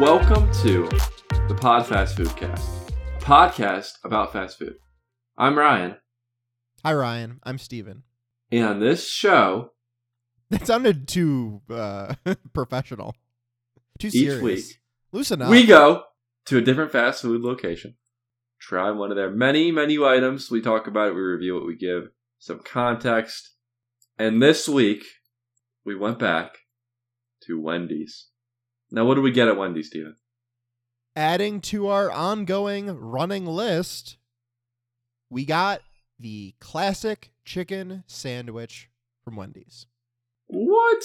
Welcome to the Pod Fast Food Cast, a podcast about fast food. I'm Ryan, Hi, Ryan. I'm Steven. and on this show, That sounded too uh, professional. Too each serious. week, Loosen up. we go to a different fast food location, try one of their many menu items. We talk about it, we review it, we give some context. And this week, we went back to Wendy's. Now, what do we get at Wendy's, Steven? Adding to our ongoing running list, we got the classic chicken sandwich from Wendy's. What?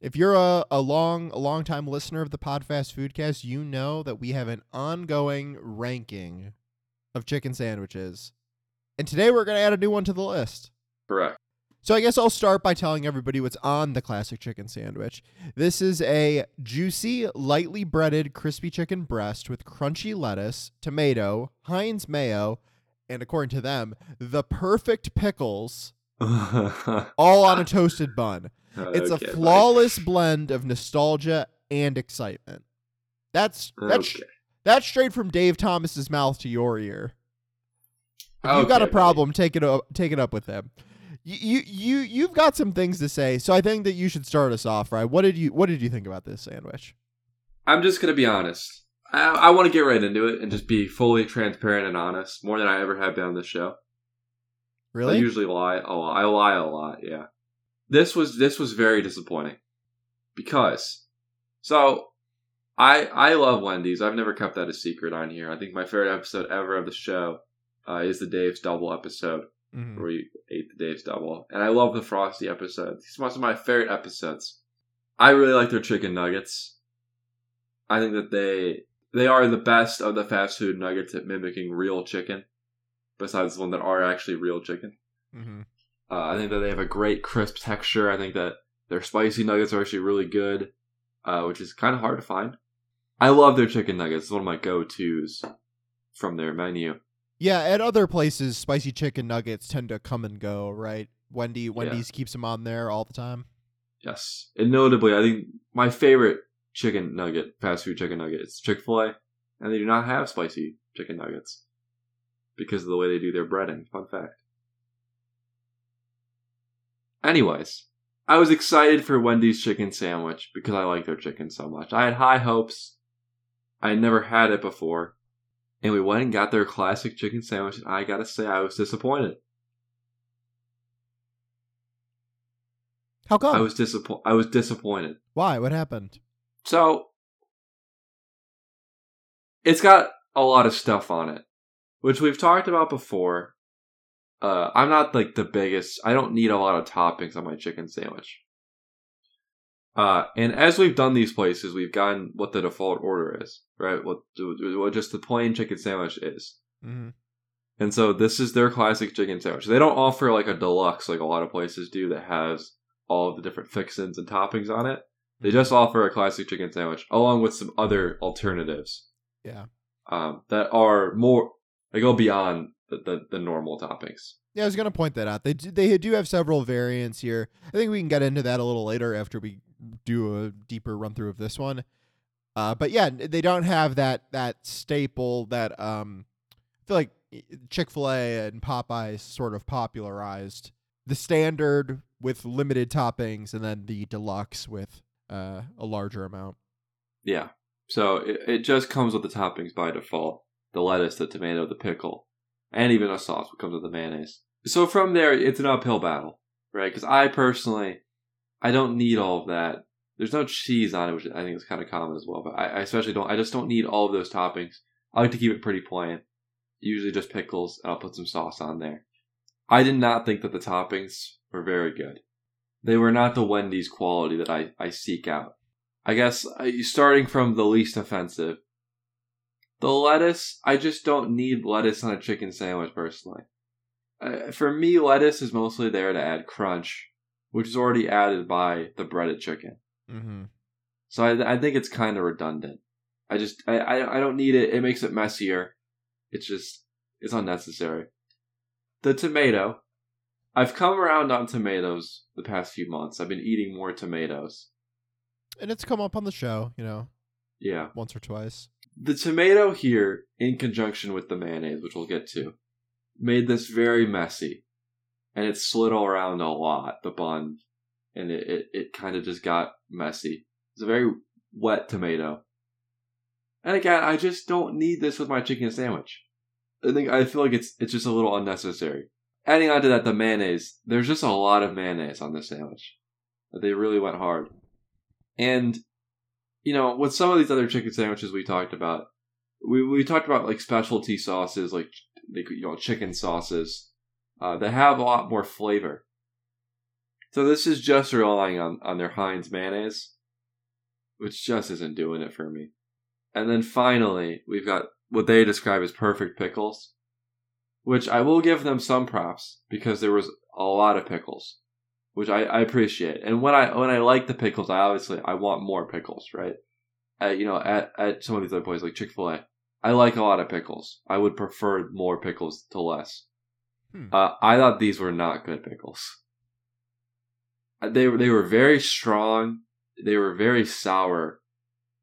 If you're a, a long a long time listener of the Podfast Foodcast, you know that we have an ongoing ranking of chicken sandwiches. And today we're gonna add a new one to the list. Correct. So I guess I'll start by telling everybody what's on the classic chicken sandwich. This is a juicy, lightly breaded crispy chicken breast with crunchy lettuce, tomato, Heinz mayo, and according to them, the perfect pickles all on a toasted bun. Oh, it's Okay, a buddy. flawless blend of nostalgia and excitement. That's that's Okay. that's straight from Dave Thomas's mouth to your ear. If you got Okay, a buddy. problem, take it up, take it up with him. You, you you you've got some things to say, so I think that you should start us off, right? What did you what did you think about this sandwich? I'm just gonna be honest. I, I want to get right into it and just be fully transparent and honest, more than I ever have been on this show. Really? I usually lie. Oh, I lie a lot. Yeah. This was this was very disappointing because so I I love Wendy's. I've never kept that a secret on here. I think my favorite episode ever of the show uh, is the Dave's Double episode Mhm. where we ate the Dave's Double, and I love the Frosty episode. These are some of my favorite episodes. I really like their chicken nuggets. I think that they they are the best of the fast food nuggets at mimicking real chicken, besides the one that are actually real chicken. Mhm. Uh, I think that they have a great crisp texture. I think that their spicy nuggets are actually really good, uh, which is kind of hard to find. I love their chicken nuggets. It's one of my go tos from their menu. Yeah, at other places, spicy chicken nuggets tend to come and go, right? Wendy Wendy's keeps them on there all the time. Yes. And notably, I think my favorite chicken nugget, fast food chicken nugget, is Chick fil A. And they do not have spicy chicken nuggets because of the way they do their breading. Fun fact. Anyways, I was excited for Wendy's chicken sandwich because I like their chicken so much. I had high hopes. I had never had it before. And we went and got their classic chicken sandwich, and I gotta say, I was disappointed. How come? I was disappointed. I was disappointed. Why? What happened? So it's got a lot of stuff on it, which we've talked about before. Uh, I'm not like the biggest. I don't need a lot of toppings on my chicken sandwich. Uh, and as we've done these places, we've gotten what the default order is, right? What, what just the plain chicken sandwich is. Mm-hmm. And so this is their classic chicken sandwich. They don't offer like a deluxe like a lot of places do that has all of the different fixins and toppings on it. They just offer a classic chicken sandwich along with some other alternatives Yeah. um, that are more they go beyond the, the, the normal toppings. Yeah, I was gonna point that out. They do, they do have several variants here. I think we can get into that a little later after we do a deeper run through of this one. Uh, but yeah, they don't have that that staple that um, I feel like Chick Fil A and Popeyes sort of popularized the standard with limited toppings, and then the deluxe with uh, a larger amount. Yeah. So it, it just comes with the toppings by default. The lettuce, the tomato, the pickle, and even a sauce that comes with the mayonnaise. So from there, it's an uphill battle, right? Because I personally, I don't need all of that. There's no cheese on it, which I think is kind of common as well. But I, I especially don't. I just don't need all of those toppings. I like to keep it pretty plain. Usually just pickles, and I'll put some sauce on there. I did not think that the toppings were very good. They were not the Wendy's quality that I, I seek out. I guess uh, starting from the least offensive, the lettuce. I just don't need lettuce on a chicken sandwich personally. Uh, for me, lettuce is mostly there to add crunch, which is already added by the breaded chicken. Mm-hmm. So I, I think it's kind of redundant. I just I, I I don't need it. It makes it messier. It's just it's unnecessary. The tomato. I've come around on tomatoes the past few months. I've been eating more tomatoes. And it's come up on the show, you know. Yeah. once or twice. The tomato here, in conjunction with the mayonnaise, which we'll get to, made this very messy. And it slid all around a lot, the bun. And it, it, it kind of just got messy. It's a very wet tomato. And again, I just don't need this with my chicken sandwich. I think I feel like it's it's just a little unnecessary. Adding on to that, the mayonnaise. There's just a lot of mayonnaise on this sandwich. They really went hard. And you know, with some of these other chicken sandwiches we talked about, we we talked about like specialty sauces, like they you know chicken sauces uh, that have a lot more flavor. So this is just relying on on their Heinz mayonnaise, which just isn't doing it for me. And then finally, we've got what they describe as perfect pickles, which I will give them some props because there was a lot of pickles, which I, I appreciate. And when I when I like the pickles, I obviously I want more pickles, right? At, you know, at at some of these other places like Chick Fil A, I like a lot of pickles. I would prefer more pickles to less. Hmm. Uh, I thought these were not good pickles. Uh, They were they were very strong. They were very sour,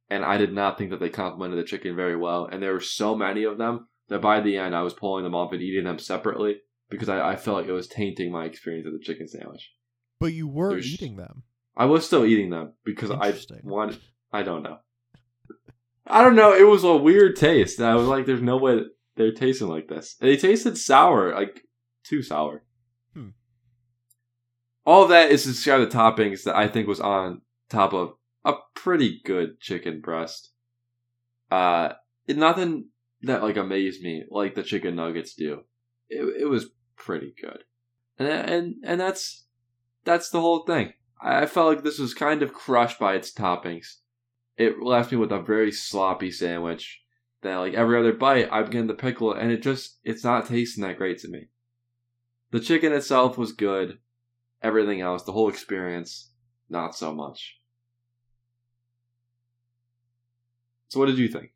and I did not think that they complemented the chicken very well. And there were so many of them that by the end I was pulling them off and eating them separately because I, I felt like it was tainting my experience of the chicken sandwich. But you were There's- eating them. I was still eating them because I wanted. I don't know. I don't know. It was a weird taste. I was like, "There's no way they're tasting like this." They tasted sour, like too sour. Hmm. All that is to describe the toppings that I think was on top of a pretty good chicken breast. Uh, it, nothing that like amazed me like the chicken nuggets do. It, it was pretty good, and and and that's that's the whole thing. I felt like this was kind of crushed by its toppings. It left me with a very sloppy sandwich that like every other bite I'm getting the pickle and it just it's not tasting that great to me. The chicken itself was good. Everything else, the whole experience, not so much. So what did you think?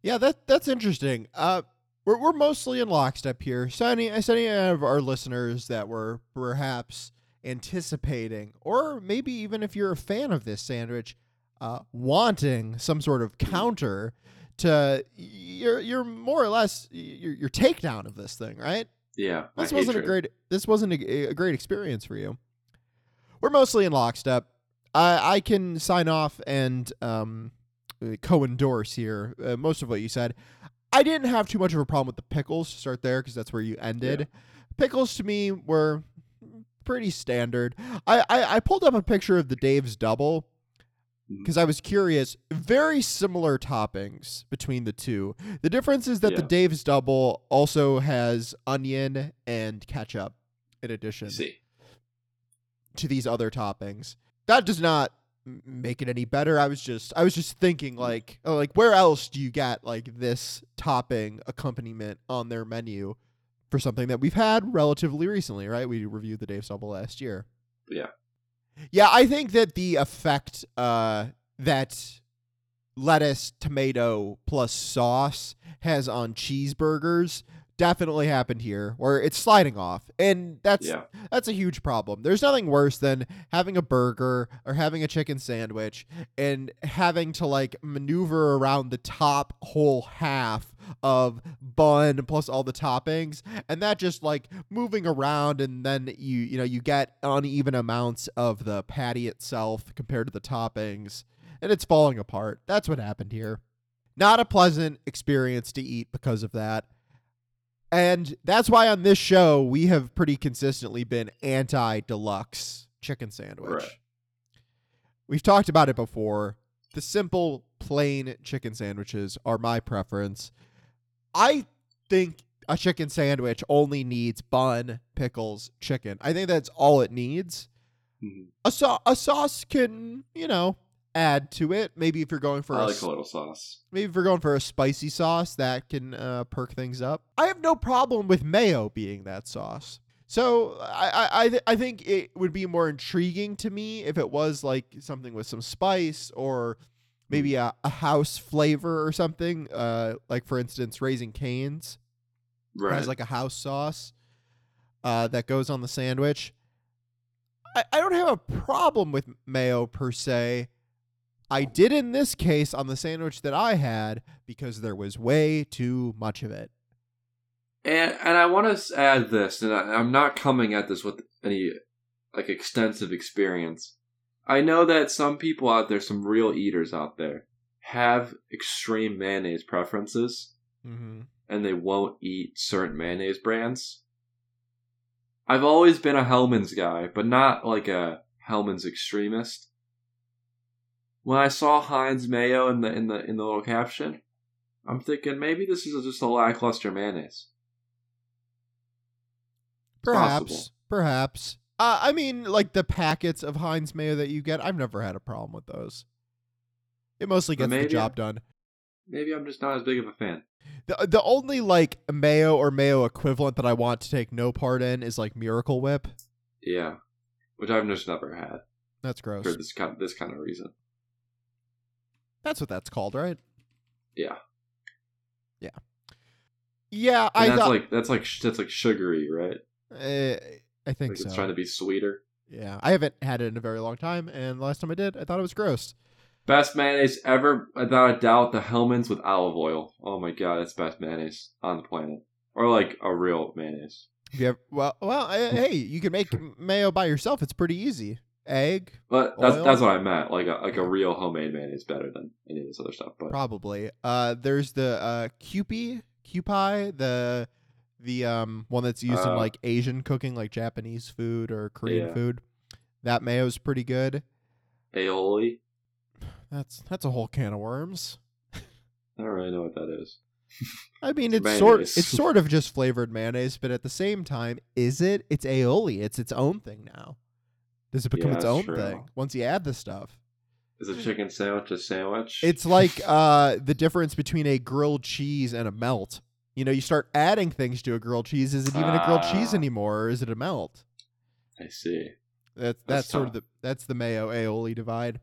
Yeah, that that's interesting. Uh, we're we're mostly in lockstep here. So any so any of our listeners that were perhaps anticipating, or maybe even if you're a fan of this sandwich, uh, wanting some sort of counter to your your more or less your your takedown of this thing, right? Yeah, This wasn't a great. This wasn't a, a great experience for you. We're mostly in lockstep. I I can sign off and um, uh, co-endorse here uh, most of what you said. I didn't have too much of a problem with the pickles to start there because that's where you ended. Pickles to me were pretty standard. I, I I pulled up a picture of the Dave's double mm. because I was curious. Very similar toppings between the two. The difference is that the Dave's double also has onion and ketchup in addition See, to these other toppings. That does not make it any better. I was just I was just thinking mm. like oh, like where else do you get like this topping accompaniment on their menu for something that we've had relatively recently, right? We reviewed the Dave's double last year. yeah, Yeah, I think that the effect uh, that lettuce, tomato plus sauce has on cheeseburgers definitely happened here, where it's sliding off, and that's yeah, that's a huge problem. There's nothing worse than having a burger or having a chicken sandwich and having to like maneuver around the top whole half of bun plus all the toppings and that just like moving around and then you you know you get uneven amounts of the patty itself compared to the toppings and it's falling apart. That's what happened here. Not a pleasant experience to eat because of that. And that's why on this show we have pretty consistently been anti deluxe chicken sandwich. Right. We've talked about it before. The simple, plain chicken sandwiches are my preference. I think a chicken sandwich only needs bun, pickles, chicken. I think that's all it needs. Mhm. A, sau- a sauce can, you know, add to it. Maybe if you're going for I a like a little sauce. Maybe if we're going for a spicy sauce, that can uh, perk things up. I have no problem with mayo being that sauce. So I I I, th- I think it would be more intriguing to me if it was like something with some spice or maybe a, a house flavor or something. Uh, like for instance, Raising Cane's Right. has like a house sauce uh, that goes on the sandwich. I, I don't have a problem with mayo per se. I did in this case on the sandwich that I had because there was way too much of it. And and I want to add this, and I, I'm not coming at this with any like extensive experience. I know that some people out there, some real eaters out there, have extreme mayonnaise preferences, Mm-hmm. and they won't eat certain mayonnaise brands. I've always been a Hellmann's guy, but not like a Hellmann's extremist. When I saw Heinz mayo in the in the in the little caption, I'm thinking maybe this is just a lackluster mayonnaise. Perhaps, possible. perhaps. Uh, I mean, like the packets of Heinz mayo that you get, I've never had a problem with those. It mostly gets the job done. Maybe I'm just not as big of a fan. The the only like mayo or mayo equivalent that I want to take no part in is like Miracle Whip. Yeah, which I've just never had That's gross. for this kind this kind of reason. That's what that's called, right? Yeah, Yeah, and I that's thought. like that's like that's like sugary, right? uh, I think Like so. it's trying to be sweeter. yeah, I haven't had it in a very long time, and the last time I did, I thought it was gross. Best mayonnaise ever, without a doubt. The Hellmann's with olive oil. Oh my god, it's best mayonnaise on the planet, or like a real mayonnaise. Have, well, well, uh, hey, you can make mayo by yourself. It's pretty easy. Egg, But that's Oil? that's what I meant. Like a like a real homemade mayonnaise is better than any of this other stuff. But probably. Uh, there's the uh Kewpie, Kewpie, the the um one that's used in Uh, like Asian cooking, like Japanese food or Korean Yeah. food. That mayo's pretty good. aioli, That's that's a whole can of worms. I don't really know what that is. I mean, it's sort it's sort of just flavored mayonnaise, but at the same time, is it? It's aioli. It's its own thing now. Does it become Yeah, its own true. thing once you add the stuff? Is a chicken sandwich a sandwich? It's like uh, the difference between a grilled cheese and a melt. You know, you start adding things to a grilled cheese. Is it even a grilled cheese Ah. anymore, or is it a melt? I see. That's that's, That's sort of the that's the mayo aioli divide.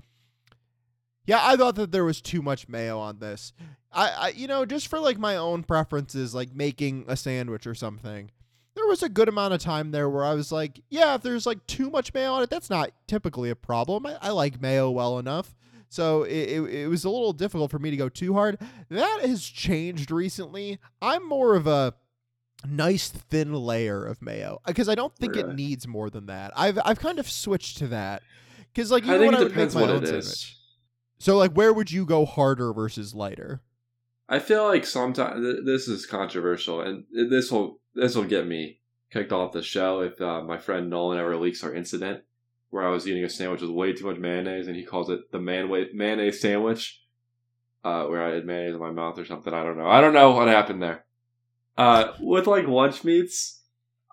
Yeah, I thought that there was too much mayo on this. I, I you know, just for like my own preferences, like making a sandwich or something. There was a good amount of time there where I was like, yeah, if there's like too much mayo on it, that's not typically a problem. I, I like mayo well enough. So it, it, it was a little difficult for me to go too hard. That has changed recently. I'm more of a nice thin layer of mayo uh, because I don't think it needs more than that. I've I've kind of switched to that because like I even think it I make depends my what own it sandwich. So like where would you go harder versus lighter? I feel like sometimes th- this is controversial, and uh, this will this will get me kicked off the show if uh, my friend Nolan ever leaks our incident where I was eating a sandwich with way too much mayonnaise, and he calls it the man mayonnaise sandwich, uh, where I had mayonnaise in my mouth or something. I don't know. I don't know what happened there. Uh, with like lunch meats,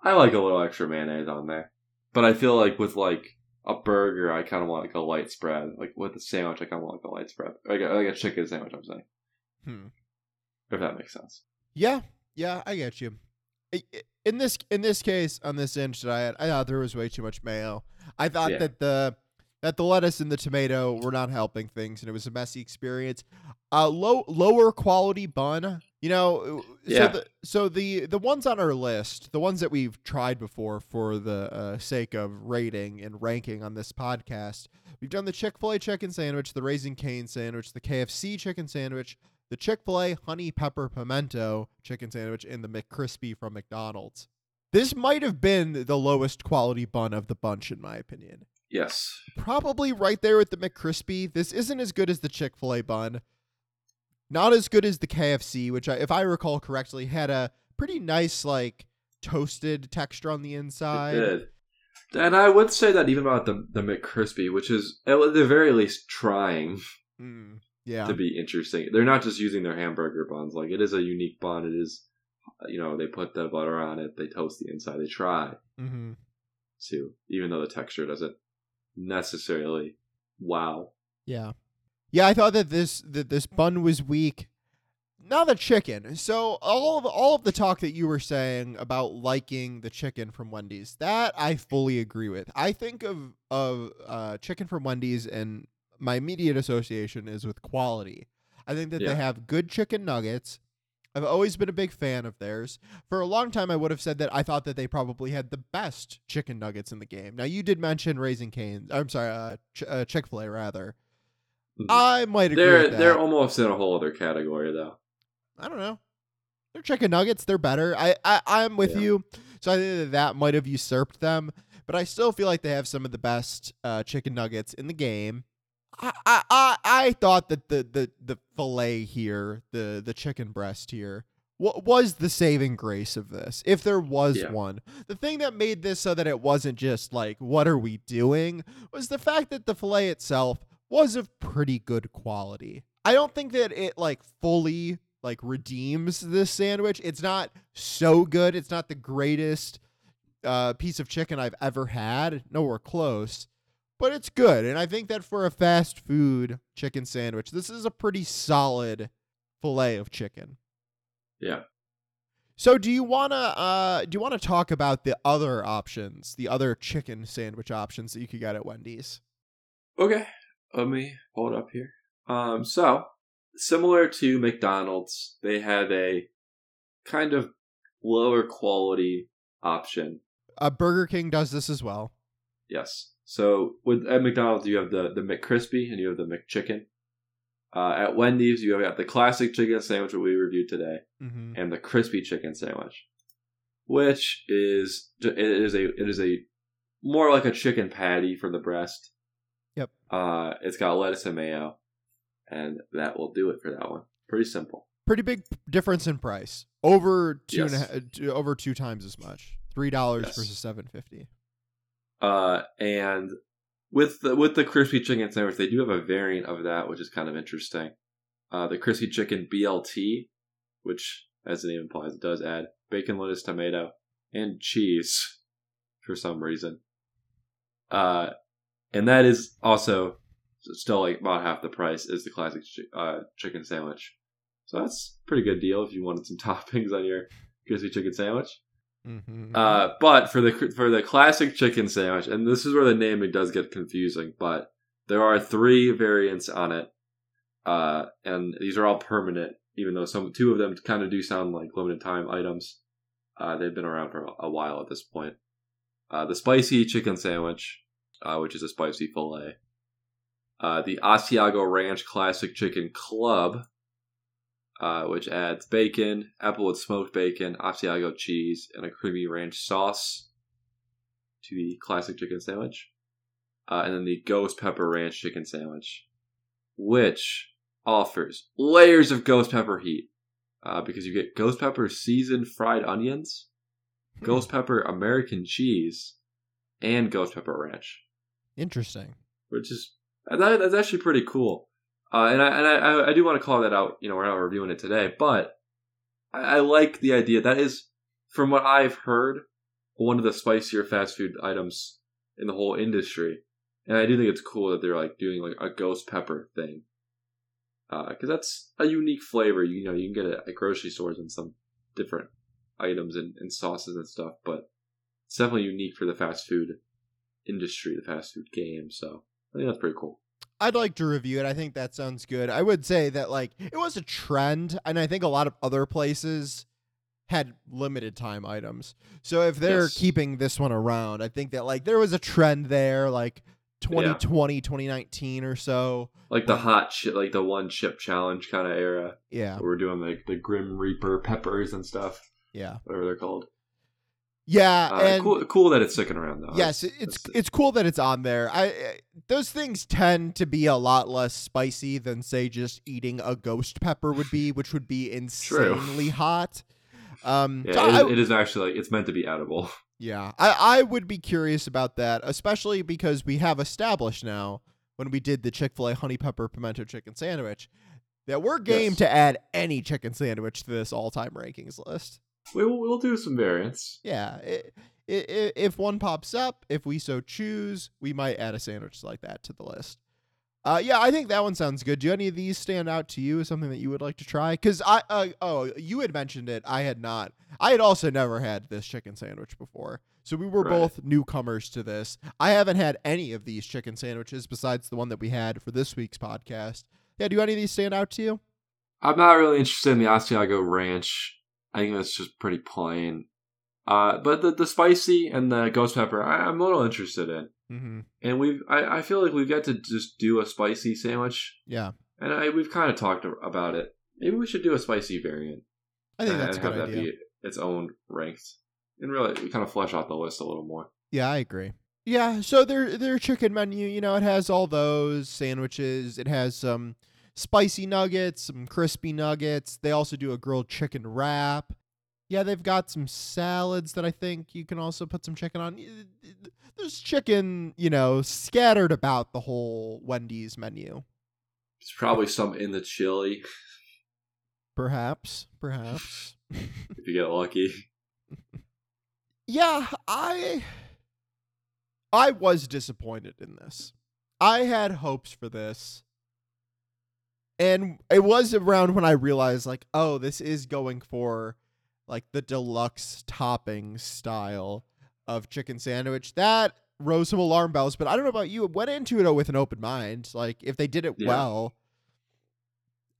I like a little extra mayonnaise on there, but I feel like with like a burger, I kind of want like a light spread. Like with a sandwich, I kind of want like a light spread, like a, like a chicken sandwich. I'm saying, Hmm. if that makes sense. Yeah, yeah, I get you. In this in this case, on this inch that I had, I thought there was way too much mayo. I thought Yeah. that the that the lettuce and the tomato were not helping things, and it was a messy experience. Uh, low lower quality bun. You know, Yeah. so the so the the ones on our list, the ones that we've tried before for the uh, sake of rating and ranking on this podcast, we've done the Chick Fil A chicken sandwich, the Raising Cane sandwich, the KFC chicken sandwich, the Chick fil A honey pepper pimento chicken sandwich, and the McCrispy from McDonald's. This might have been the lowest quality bun of the bunch, in my opinion. Yes. Probably right there with the McCrispy. This isn't as good as the Chick fil A bun. Not as good as the KFC, which, I, if I recall correctly, had a pretty nice, like, toasted texture on the inside. It did. And I would say that even about the the McCrispy, which is at the very least trying Mm, yeah. to be interesting. They're not just using their hamburger buns; like it is a unique bun. It is, you know, they put the butter on it, they toast the inside, they try mm-hmm. to, even though the texture doesn't necessarily wow. Yeah. Yeah, I thought that this that this bun was weak. Now the chicken. So all of all of the talk that you were saying about liking the chicken from Wendy's, that I fully agree with. I think of of uh, chicken from Wendy's and my immediate association is with quality. I think that Yeah. they have good chicken nuggets. I've always been a big fan of theirs. For a long time, I would have said that I thought that they probably had the best chicken nuggets in the game. Now, you did mention Raising Cane's. I'm sorry, uh, Ch- uh, Chick Fil A rather. I might agree. They're with that. they're almost in a whole other category though. I don't know. They're chicken nuggets. They're better. I, I I'm with Yeah. you. So I think that that might have usurped them, but I still feel like they have some of the best uh, chicken nuggets in the game. I, I I I thought that the the the fillet here, the the chicken breast here, wa- was the saving grace of this, if there was Yeah. one. The thing that made this so that it wasn't just like, what are we doing, was the fact that the fillet itself was of pretty good quality. I don't think that it like fully like redeems this sandwich. It's not so good. It's not the greatest uh, piece of chicken I've ever had. Nowhere close. But it's good. And I think that for a fast food chicken sandwich, this is a pretty solid fillet of chicken. Yeah. So do you wanna uh do you wanna talk about the other options, the other chicken sandwich options that you could get at Wendy's? Okay, let me hold up here. Um, so similar to McDonald's, they have a kind of lower quality option. Uh, Burger King does this as well. Yes. So with at McDonald's, you have the the McCrispy and you have the McChicken. Uh, at Wendy's, you have got the classic chicken sandwich that we reviewed today, Mm-hmm. and the crispy chicken sandwich, which is it is a it is a more like a chicken patty for the breast. Yep. Uh, it's got lettuce and mayo, and that will do it for that one. Pretty simple. Pretty big difference in price. Over two and a Yes. ha- two- over two times as much. Three dollars Yes. versus seven fifty. Uh, and with the with the crispy chicken sandwich, they do have a variant of that, which is kind of interesting. Uh, the crispy chicken BLT, which, as the name implies, it does add bacon, lettuce, tomato, and cheese for some reason. Uh, and that is also still like about half the price as the classic uh, chicken sandwich. So that's pretty good deal if you wanted some toppings on your crispy chicken sandwich. Mm-hmm. Uh, but for the for the classic chicken sandwich, and this is where the naming does get confusing, but there are three variants on it, uh, and these are all permanent. Even though some two of them kind of do sound like limited time items, uh, they've been around for a while at this point. Uh, the spicy chicken sandwich, uh, which is a spicy fillet. Uh, the Asiago Ranch Classic Chicken Club, uh, which adds bacon, applewood smoked bacon, Asiago cheese, and a creamy ranch sauce to the classic chicken sandwich. Uh, and then the ghost pepper ranch chicken sandwich, which offers layers of ghost pepper heat uh, because you get ghost pepper seasoned fried onions, Hmm. ghost pepper American cheese, and ghost pepper ranch Interesting. which is that, that's actually pretty cool. Uh, and I and I, I do want to call that out. You know, we're not reviewing it today, but I, I like the idea. That is, from what I've heard, one of the spicier fast food items in the whole industry. And I do think it's cool that they're like doing like a ghost pepper thing, because that's a unique flavor. You know, you can get it at grocery stores and some different items and, and sauces and stuff, but it's definitely unique for the fast food industry, the fast food game. So I think that's pretty cool. I'd like to review it. I think that sounds good. I would say that like it was a trend, and I think a lot of other places had limited time items. So if they're Yes. keeping this one around, I think that like there was a trend there, like 2020, 2019 or so. like the hot chip, like the one chip challenge kind of era. Yeah, we're doing like the Grim Reaper peppers and stuff, yeah, whatever they're called. Yeah. Uh, and cool, cool that it's sticking around though. yes, it- it's that's- it's cool that it's on there. I, I those things tend to be a lot less spicy than say just eating a ghost pepper would be, which would be True. insanely hot. Um, yeah, so it is, I- it is actually like it's meant to be edible. Yeah, I, I would be curious about that, especially because we have established now when we did the Chick fil A honey pepper pimento chicken sandwich that we're game Yes. to add any chicken sandwich to this all time rankings list. We will we'll do some variants. Yeah, i i i if one pops up, if we so choose, we might add a sandwich like that to the list. Uh, yeah, I think that one sounds good. Do any of these stand out to you as something that you would like to try? Because I, uh, oh, you had mentioned it. I had not. I had also never had this chicken sandwich before, so we were Right. both newcomers to this. I haven't had any of these chicken sandwiches besides the one that we had for this week's podcast. Yeah, do any of these stand out to you? I'm not really interested in the Asiago Ranch. I think that's just pretty plain. Uh, but the the spicy and the ghost pepper, I, I'm a little interested in. Mm-hmm. and we've I, I feel like we've got to just do a spicy sandwich, Yeah, and I we've kind of talked about it. Maybe we should do a spicy variant. I think and that's a have good that idea. be its own ranked, and really kind of flesh out the list a little more. Yeah, I agree. Yeah, so their their chicken menu, you know, it has all those sandwiches. It has some spicy nuggets, some crispy nuggets. They also do a grilled chicken wrap. Yeah, they've got some salads that I think you can also put some chicken on. There's chicken, you know, scattered about the whole Wendy's menu. It's probably some in the chili Perhaps, perhaps. if you get lucky. yeah, I I was disappointed in this. I had hopes for this. And it was around when I realized like, oh, this is going for like the deluxe topping style of chicken sandwich. That rose some alarm bells, but I don't know about you. I went into it with an open mind. Like if they did it Yeah. well,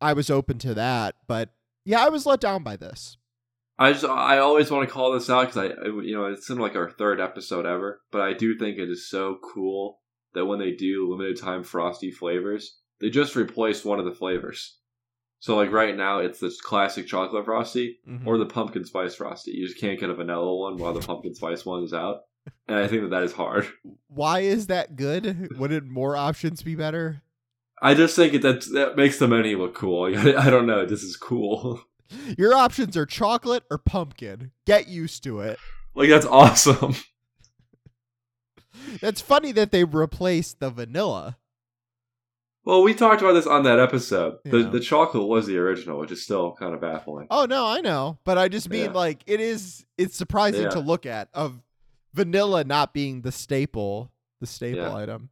I was open to that, but yeah, I was let down by this. I just I always want to call this out because I you know it's in like our third episode ever, but I do think it is so cool that when they do limited time frosty flavors, they just replaced one of the flavors. So like right now it's this classic chocolate frosty Mhm. or the pumpkin spice frosty. You just can't get a vanilla one while the pumpkin spice one is out, and I think that that is hard. Why is that good? Wouldn't more options be better? I just think that that makes the menu look cool. I don't know. This is cool. Your options are chocolate or pumpkin. Get used to it. like that's awesome. That's funny that they replaced the vanilla. Well, we talked about this on that episode. The Yeah. the chocolate was the original, which is still kind of baffling. Oh no, I know, but I just mean Yeah. like it is. It's surprising Yeah. to look at of vanilla not being the staple, the staple item.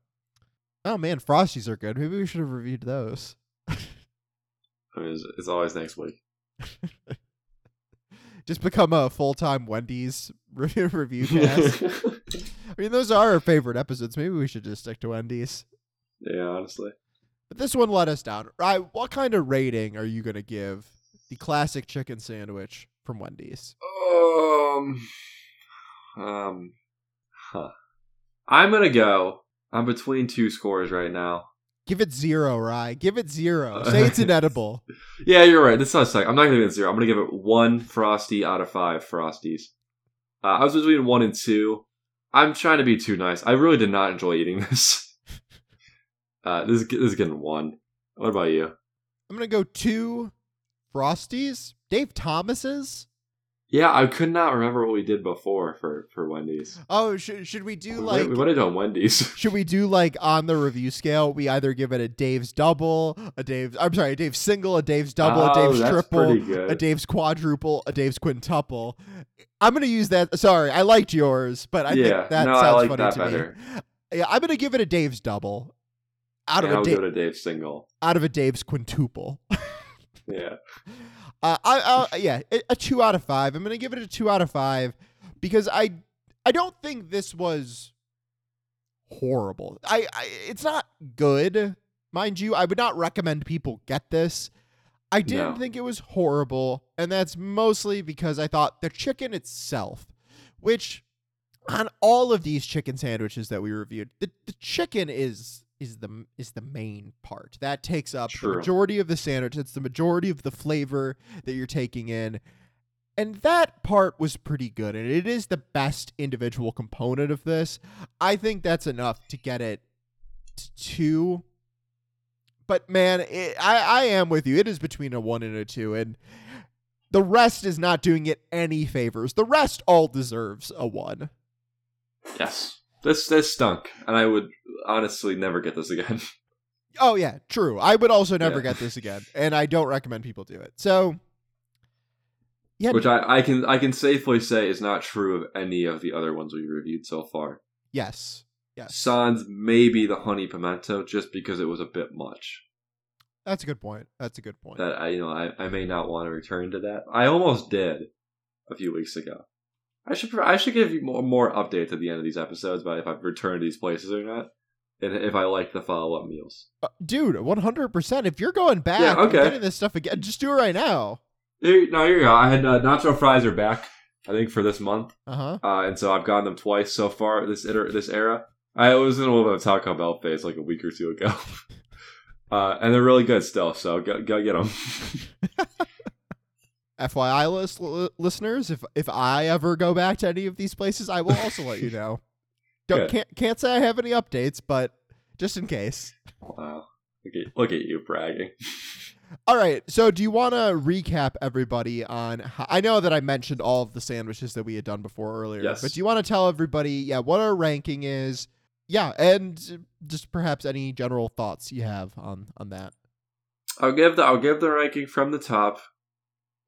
Oh man, frosties are good. Maybe we should have reviewed those. I mean, it's, it's always next week. Just become a full time Wendy's re- review cast. I mean, those are our favorite episodes. Maybe we should just stick to Wendy's. yeah, honestly. But this one let us down. Right? What kind of rating are you gonna give the classic chicken sandwich from Wendy's? Um, um, huh. I'm gonna go. I'm between two scores right now. Give it zero, Rye. Give it zero. Say it's inedible. Yeah, you're right. This is not a. I'm not gonna give it zero. I'm gonna give it one frosty out of five frosties. Uh, I was between one and two. I'm trying to be too nice. I really did not enjoy eating this. Uh, this is this is getting one. What about you? I'm gonna go two Frosties. Dave Thomas's. Yeah, I could not remember what we did before for for Wendy's. Oh, should should we do like? we might have done Wendy's. Should we do like on the review scale? We either give it a Dave's double, a Dave's I'm sorry, a Dave's single, a Dave's double, a Oh, Dave's that's triple, a Dave's quadruple, a Dave's quintuple. I'm gonna use that. Sorry, I liked yours, but I yeah, think that no, sounds like funny that to better. me. Yeah, I'm gonna give it a Dave's double out Yeah, of a give da- it a Dave single. out of a Dave's quintuple. Yeah, Uh, I, I yeah, a, a two out of five. I'm gonna give it a two out of five because I I don't think this was horrible. I, I it's not good, mind you. I would not recommend people get this. I didn't No. think it was horrible, and that's mostly because I thought the chicken itself, which on all of these chicken sandwiches that we reviewed, the, the chicken is is the is the main part that takes up the majority of the sandwich. It's the majority of the flavor that you're taking in. And that part was pretty good, and it is the best individual component of this. I think that's enough to get it to two. But man, it, I I am with you. It is between a one and a two, and the rest is not doing it any favors. The rest all deserves a one. yes. This this stunk, and I would honestly never get this again. Oh yeah, true. I would also never Yeah. get this again, and I don't recommend people do it. So, yeah, Which I, I can I can safely say is not true of any of the other ones we reviewed so far. yes, yes, Sans maybe the honey pimento, just because it was a bit much. that's a good point. That's a good point. That I you know I, I may not want to return to that. I almost did a few weeks ago. I should I should give you more more updates at the end of these episodes about if I've returned to these places or not, if I like the follow up meals. Uh, dude, one hundred percent. If you're going back, Yeah, okay. getting this stuff again, just do it right now. Here, no, here you go. I had uh, nacho fries are back. I think for this month, Uh huh. uh, and so I've gotten them twice so far this iter- this era. I was in a little bit of a Taco Bell phase like a week or two ago, uh, and they're really good still. So go go get them. FYI, list, li- listeners, if if I ever go back to any of these places, I will also let you know. Don't can't can't say I have any updates, but just in case. wow, look at look at you bragging. All right. So, do you want to recap everybody on? How, I know that I mentioned all of the sandwiches that we had done before earlier, Yes. but do you want to tell everybody, yeah, what our ranking is? Yeah, and just perhaps any general thoughts you have on on that. I'll give the I'll give the ranking from the top.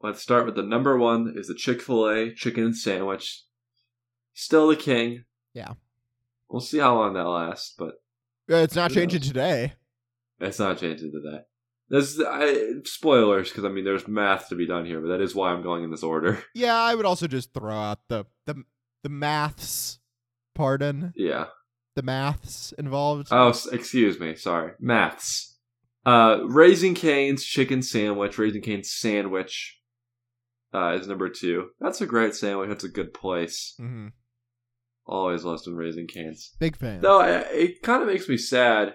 Let's start with the number one is the Chick Fil A chicken sandwich. Still the king. Yeah. We'll see how long that lasts, but Uh, It's not changing knows? today. it's not changing today. This I, spoilers because I mean there's math to be done here, but that is why I'm going in this order. Yeah, I would also just throw out the the the maths. Pardon, Yeah. the maths involved. Oh, excuse me. Sorry. Maths. Uh, Raising Cane's chicken sandwich. Raising Cane's sandwich. Uh, is number two. That's a great sandwich. That's a good place. Mm hmm Always lost in Raising Cane's. Big fan. Though it kind of makes me sad.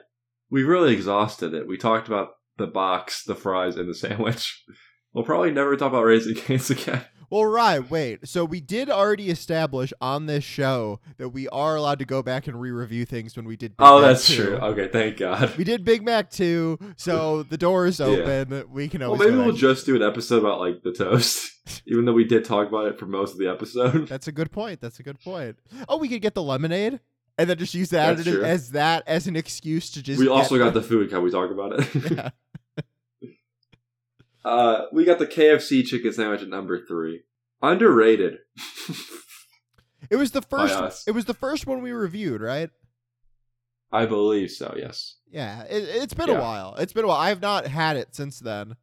We really exhausted it. We talked about the box, the fries, and the sandwich. We'll probably never talk about Raising Cane's again. Well, right. Wait. So we did already establish on this show that we are allowed to go back and re-review things when we did. Big Oh, Mac that's 2. true. Okay, thank God. We did Big Mac 2, so the door is Yeah. open. We can Well, maybe we'll just do an episode about like the toast, even though we did talk about it for most of the episode. That's a good point. That's a good point. Oh, we could get the lemonade and then just use that as, that as an excuse to just. we also got the food. Can we talk about it? Yeah. Uh, we got the KFC chicken sandwich at number three. Underrated. It was the first. It was the first one we reviewed, right? I believe so. Yes. Yeah. It, it's been Yeah. a while. It's been a while. I have not had it since then.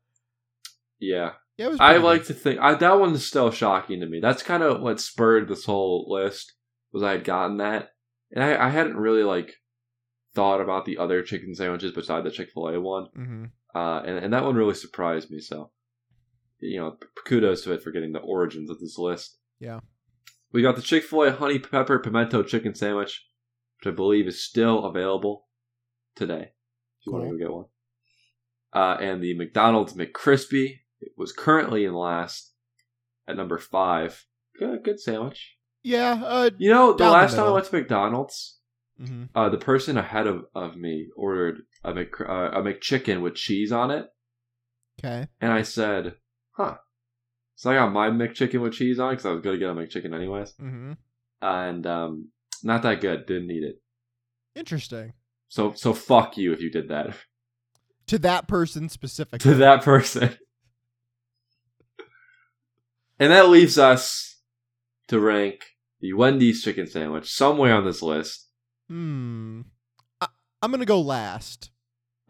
Yeah. Yeah, it was. I pretty like to think I, that one's still shocking to me. That's kind of what spurred this whole list was I had gotten that, and I, I hadn't really like thought about the other chicken sandwiches beside the Chick Fil A one, Mhm. Uh, and and that one really surprised me. So, you know, kudos to it for getting the origins of this list. Yeah. we got the Chick Fil A honey pepper pimento chicken sandwich, which I believe is still available today. If you want to go get one, uh, and the McDonald's McCrispy it was currently in last at number five. Good, good sandwich. Yeah. Uh. You know, the Down the last time I went to McDonald's, mhm. uh, the person ahead of, of me ordered a Mc, uh, a McChicken with cheese on it, Okay. and I said, "Huh." So I got my McChicken with cheese on because I was going to get a McChicken anyways, Mm-hmm. and um, not that good. Didn't eat it. Interesting. So so fuck you if you did that To that person specifically. to that person. and that leaves us to rank the Wendy's chicken sandwich somewhere on this list. Hmm. I, I'm gonna go last.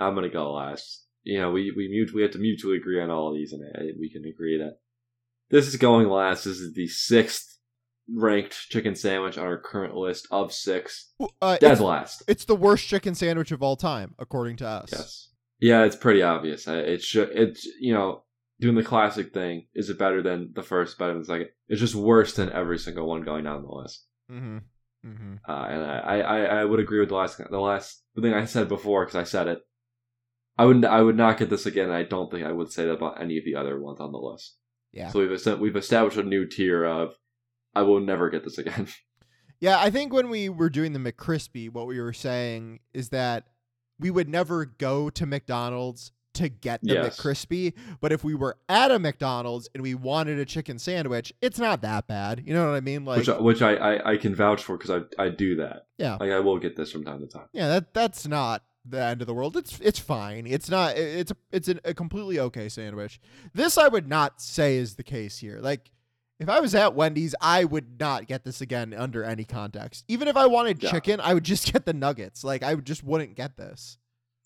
I'm gonna go last. You know, we we mut- we have to mutually agree on all of these, and we can agree that this is going last. This is the sixth ranked chicken sandwich on our current list of six. Uh, Dead it's, last. it's the worst chicken sandwich of all time, according to us. Yes. Yeah, it's pretty obvious. It should. It's you know doing the classic thing. Is it better than the first? Better than the second? It's just worse than every single one going down the list. Mm-hmm. Mm-hmm. Uh, and I, I, I would agree with the last the last thing I said before because I said it. I would I would not get this again. And I don't think I would say that about any of the other ones on the list. Yeah. So we've we've established a new tier of I will never get this again. Yeah, I think when we were doing the McCrispy, what we were saying is that we would never go to McDonald's to get the Yes. McCrispy, but if we were at a McDonald's and we wanted a chicken sandwich, it's not that bad. You know what I mean? Like, which I- which I, I, I can vouch for because I I do that. Yeah. Like I will get this from time to time. yeah, that that's not the end of the world. It's it's fine. It's not. It's a it's a completely okay sandwich. This I would not say is the case here. Like. If I was at Wendy's, I would not get this again under any context. Even if I wanted Yeah. chicken, I would just get the nuggets. Like I just wouldn't get this.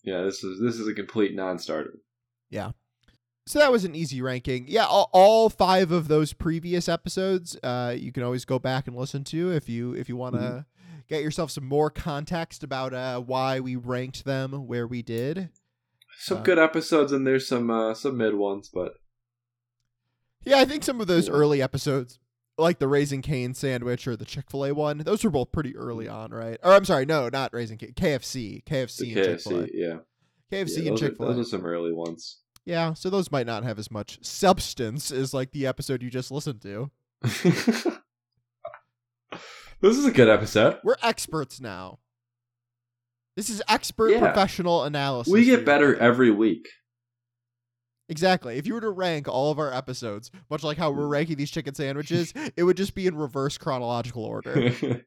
Yeah, this is this is a complete non-starter. Yeah. So that was an easy ranking. Yeah, all, all five of those previous episodes, uh, you can always go back and listen to if you if you want to Mhm. get yourself some more context about uh, why we ranked them where we did. Some Uh, good episodes and there's some uh, some mid ones, but Yeah, I think some of those early episodes like the Raising Cane sandwich or the Chick Fil A one. Those were both pretty early on, right? Or I'm sorry, no, not Raising Cane. KFC, KFC, The and Chick Fil A. Yeah. KFC yeah and Chick Fil A. those are some early ones. Yeah, so those might not have as much substance as like the episode you just listened to. this is a good episode. We're experts now. This is expert Yeah. professional analysis. We get better every week. Exactly. If you were to rank all of our episodes, much like how we're ranking these chicken sandwiches, it would just be in reverse chronological order.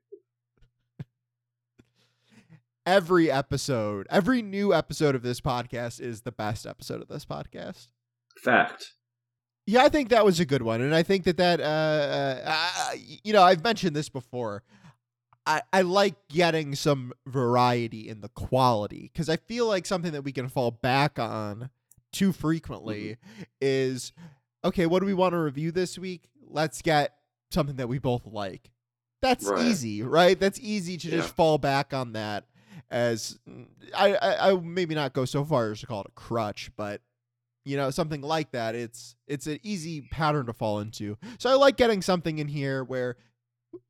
every episode, every new episode of this podcast is the best episode of this podcast. Fact. Yeah, I think that was a good one, and I think that that uh, uh, you know I've mentioned this before. I I like getting some variety in the quality because I feel like something that we can fall back on too mm-hmm. frequently is okay. What do we want to review this week? Let's get something that we both like. That's Right. easy, right? That's easy to just fall back on that as mm, I, I I maybe not go so far as to call it a crutch, but you know something like that. It's it's an easy pattern to fall into. So I like getting something in here where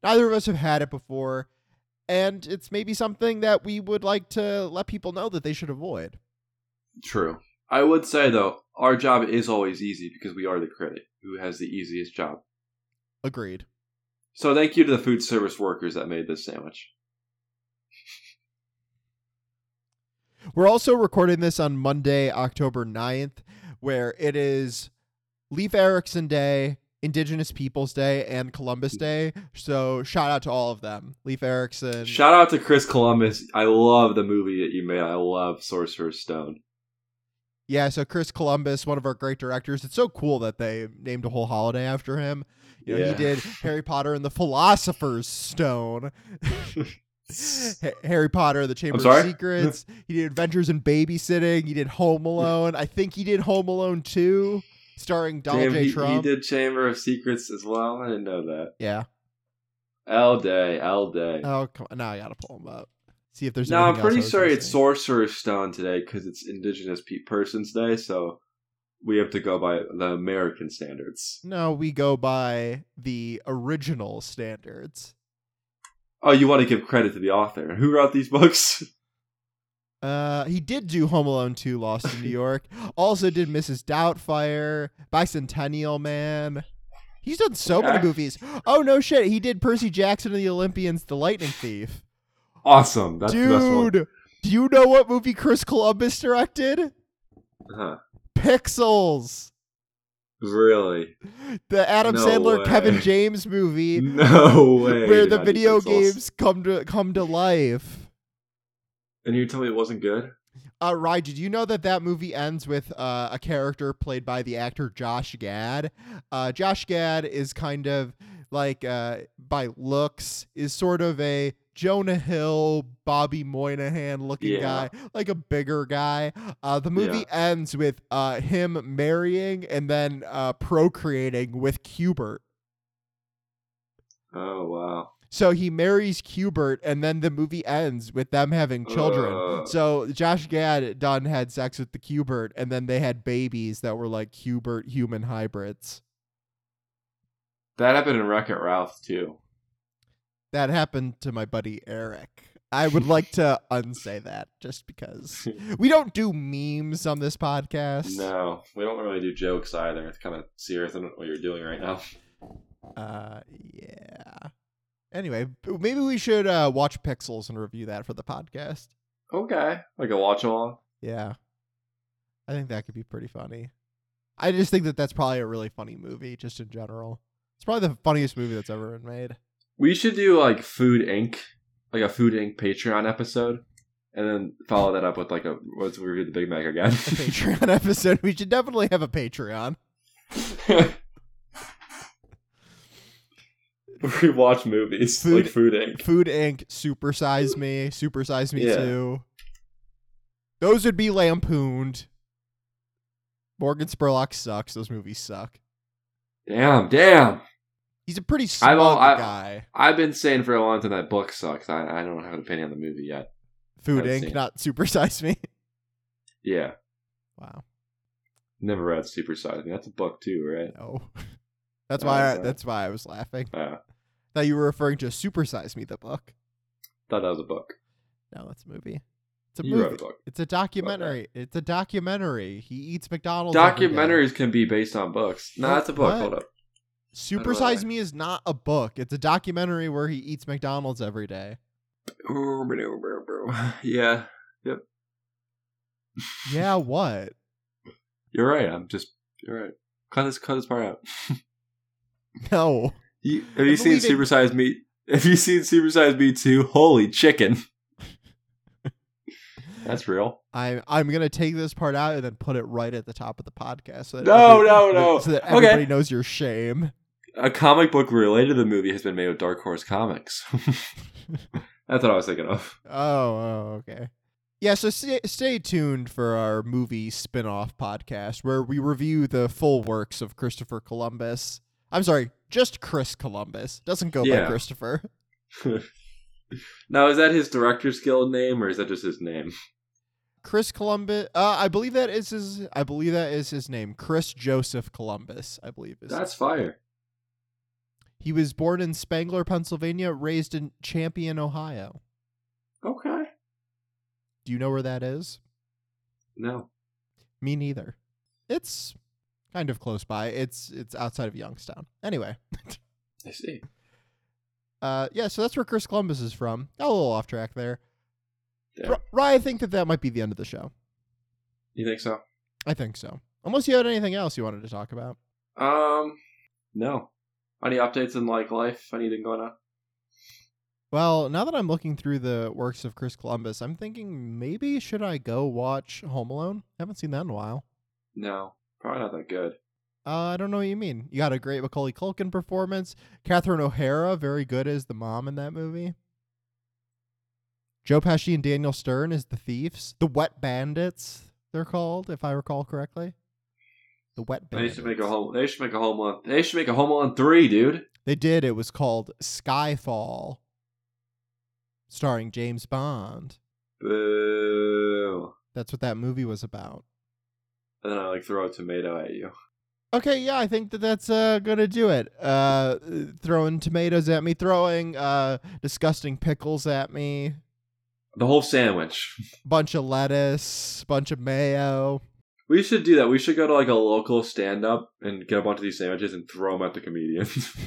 neither of us have had it before, and it's maybe something that we would like to let people know that they should avoid. True. I would say though, our job is always easy because we are the critic who has the easiest job. Agreed. So thank you to the food service workers that made this sandwich. We're also recording this on Monday, October 9th, where it is Leif Erikson Day, Indigenous Peoples Day, and Columbus mm. Day. So shout out to all of them. Leif Erikson. Shout out to Chris Columbus. I love the movie that you made. I love Sorcerer's Stone. Yeah, so Chris Columbus, one of our great directors. It's so cool that they named a whole holiday after him. You know, Yeah. he did Harry Potter and the Philosopher's Stone. Harry Potter, the Chamber of? Secrets. he did Adventures in Babysitting. He did Home Alone. I think he did Home Alone 2, starring Donald Damn, J. he, he did Chamber of Secrets as well. I didn't know that. Yeah. L Day, L Day. Oh, come on. Now I got to pull him up. See if there's no, I'm pretty sure it's. Sorcerer's Stone today because it's Indigenous Pe- Persons Day, so we have to go by the American standards. No, we go by the original standards. Oh, you want to give credit to the author. Who wrote these books? Uh, he did do Home Alone 2 Lost in New York. Also did Mrs. Doubtfire, Bicentennial Man. He's done so many Okay. movies. Oh no shit, he did Percy Jackson and the Olympians, The Lightning Thief. Awesome. That's the best one. Dude, do you know what movie Chris Columbus directed? Huh. Pixels. Really? The Adam No Sandler way. Kevin James movie No way. where the video Pixels. games come to come to life. And you tell me it wasn't good? Uh, Rye, did you know that that movie ends with uh, a character played by the actor Josh Gad? Uh, Josh Gad is kind of like, uh, by looks, is sort of a Jonah Hill, Bobby Moynihan looking Yeah. guy, like a bigger guy. Uh, the movie Yeah. ends with uh, him marrying and then uh, procreating with Q*bert. Oh wow. So he marries Q*bert, and then the movie ends with them having children. So Josh Gad done had sex with the Q*bert, and then they had babies that were like Q*bert human hybrids. That happened in Wreck It Ralph too. That happened to my buddy Eric. I would like to unsay that just because we don't do memes on this podcast. No, we don't really do jokes either. It's kind of serious in what you're doing right now. Uh, yeah. Anyway, maybe we should uh, watch Pixels and review that for the podcast. Okay, like a watch along. Yeah. I think that could be pretty funny. I just think that that's probably a really funny movie, just in general. It's probably the funniest movie that's ever been made. We should do like Food Inc., like a Food Inc. Patreon episode, and then follow that up with like a what's we review the Big Mac again. A Patreon episode. We should definitely have a Patreon. we watch movies Food- like Food Inc. Food Inc., Supersize Me, Supersize Me Yeah. 2. Those would be lampooned. Morgan Spurlock sucks. Those movies suck. Damn, damn. He's a pretty I've smug al- I- guy. I've been saying for a long time that book sucks. I, I don't have an opinion on the movie yet. Food I've Inc., not Supersize Me. Yeah, Wow. never read Super Size Me. That's a book too, right? No. That's Oh, why. I, that's why I was laughing. Yeah, Thought you were referring to Supersize Me, the book. thought that was a book. No, it's a movie. It's a You movie. wrote a book. It's a documentary. It's a documentary. He eats McDonald's. Documentaries can be based on books. No, that's a book. what? Hold up. Super How do I- Size Me is not a book. It's a documentary where he eats McDonald's every day. Yeah, Yep. Yeah, what? you're right. I'm just you're right. Cut this cut this part out. No. You, have you seen Supersize Me? Have you seen Supersize Me 2? Holy chicken. That's real. I'm I'm gonna take this part out and then put it right at the top of the podcast. So that No, every- no, no. So that Okay. everybody knows your shame. A comic book related to the movie has been made with Dark Horse Comics. That's what I was thinking of. Oh, oh, okay. Yeah, so stay, stay tuned for our movie spin-off podcast where we review the full works of Christopher Columbus. I'm sorry, just Chris Columbus. Doesn't go by Christopher. now, is that his director's guild name or is that just his name? Chris Columbus. Uh, I believe that is his. I believe that is his name. Chris Joseph Columbus. I believe is. That's fire. He was born in Spangler, Pennsylvania, raised in Champion, Ohio. Okay. Do you know where that is? No. Me neither. It's kind of close by. It's it's outside of Youngstown. Anyway, I see. uh, yeah. So that's where Chris Columbus is from. Got a little off track there. R- Rye, I think that that might be the end of the show. You think so? I think so. Unless you had anything else you wanted to talk about. Um, no. Any updates in like life? Anything going on? Well, now that I'm looking through the works of Chris Columbus, I'm thinking maybe should I go watch Home Alone? I haven't seen that in a while. No, probably not that good. Uh, I don't know what you mean. You got a great Macaulay Culkin performance. Catherine O'Hara, very good as the mom in that movie. Joe Pesci and Daniel Stern as the thieves. The Wet Bandits, they're called, if I recall correctly. The Wet They Bandits. should make a home. They should make a home on. They should make a home on three, dude. They did. It was called Skyfall, starring James Bond. Boo. That's what that movie was about. And then I like throw a tomato at you. Okay, yeah, I think that that's uh, gonna do it. Uh, throwing tomatoes at me, throwing uh, disgusting pickles at me, The whole sandwich. bunch of lettuce, bunch of mayo. We should do that. We should go to like a local stand up and get a bunch of these sandwiches and throw them at the comedians.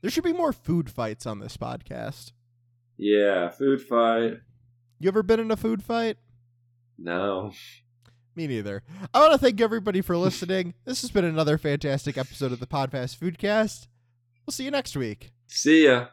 There should be more food fights on this podcast. yeah, food fight. You ever been in a food fight? No. Me neither. I want to thank everybody for listening. this has been another fantastic episode of the Podfast Foodcast. We'll see you next week. See ya.